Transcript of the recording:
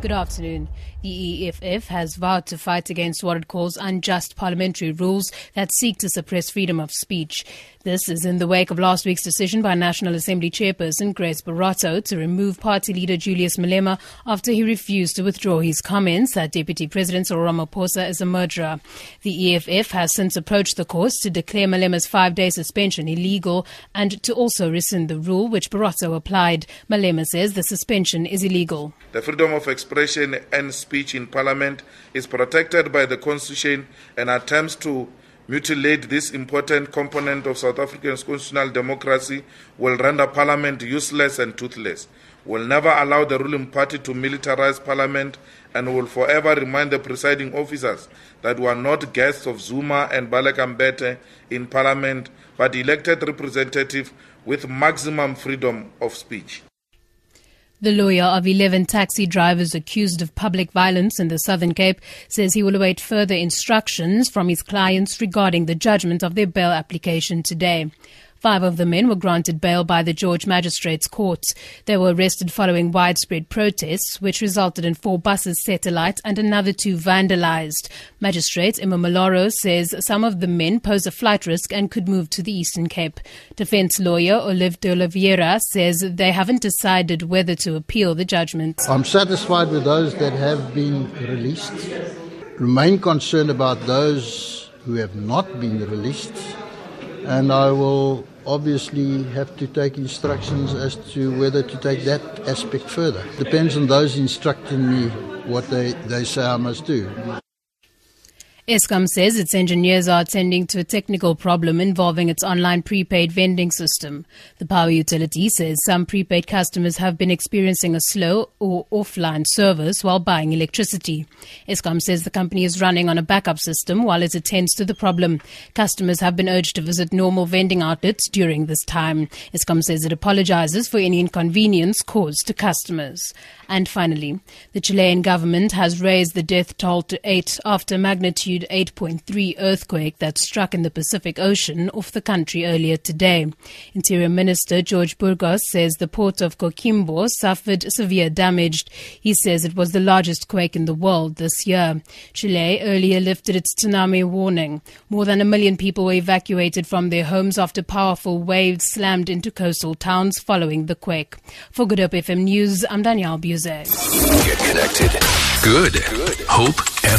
Good afternoon. The EFF has vowed to fight against what it calls unjust parliamentary rules that seek to suppress freedom of speech. This is in the wake of last week's decision by National Assembly chairperson Grace Boroto to remove party leader Julius Malema after he refused to withdraw his comments that Deputy President Ramaphosa is a murderer. The EFF has since approached the courts to declare Malema's five-day suspension illegal and to also rescind the rule which Boroto applied. Malema says the suspension is illegal. The freedom of expression and speech in Parliament is protected by the Constitution and attempts to mutilate this important component of South Africa's constitutional democracy will render Parliament useless and toothless, will never allow the ruling party to militarize Parliament, and will forever remind the presiding officers that we are not guests of Zuma and Baleka Mbete in Parliament, but elected representatives with maximum freedom of speech. The lawyer of 11 taxi drivers accused of public violence in the Southern Cape says he will await further instructions from his clients regarding the judgment of their bail application today. Five of the men were granted bail by the George Magistrates Court. They were arrested following widespread protests, which resulted in four buses set alight and another two vandalized. Magistrate Emma Maloro says some of the men pose a flight risk and could move to the Eastern Cape. Defense lawyer Olive de Oliveira says they haven't decided whether to appeal the judgment. I'm satisfied with those that have been released. Remain concerned about those who have not been released and I will obviously have to take instructions as to whether to take that aspect further. Depends on those instructing me what they, they say I must do. Eskom says its engineers are attending to a technical problem involving its online prepaid vending system. The power utility says some prepaid customers have been experiencing a slow or offline service while buying electricity. Eskom says the company is running on a backup system while it attends to the problem. Customers have been urged to visit normal vending outlets during this time. Eskom says it apologizes for any inconvenience caused to customers. And finally, the Chilean government has raised the death toll to eight after magnitude magnitude 8.3 earthquake that struck in the Pacific Ocean off the country earlier today. Interior Minister George Burgos says the port of Coquimbo suffered severe damage. He says it was the largest quake in the world this year. Chile earlier lifted its tsunami warning. More than a million people were evacuated from their homes after powerful waves slammed into coastal towns following the quake. For Good Hope FM News, I'm Danielle Buzek. Get connected. Good. Good. HopeFM.co.za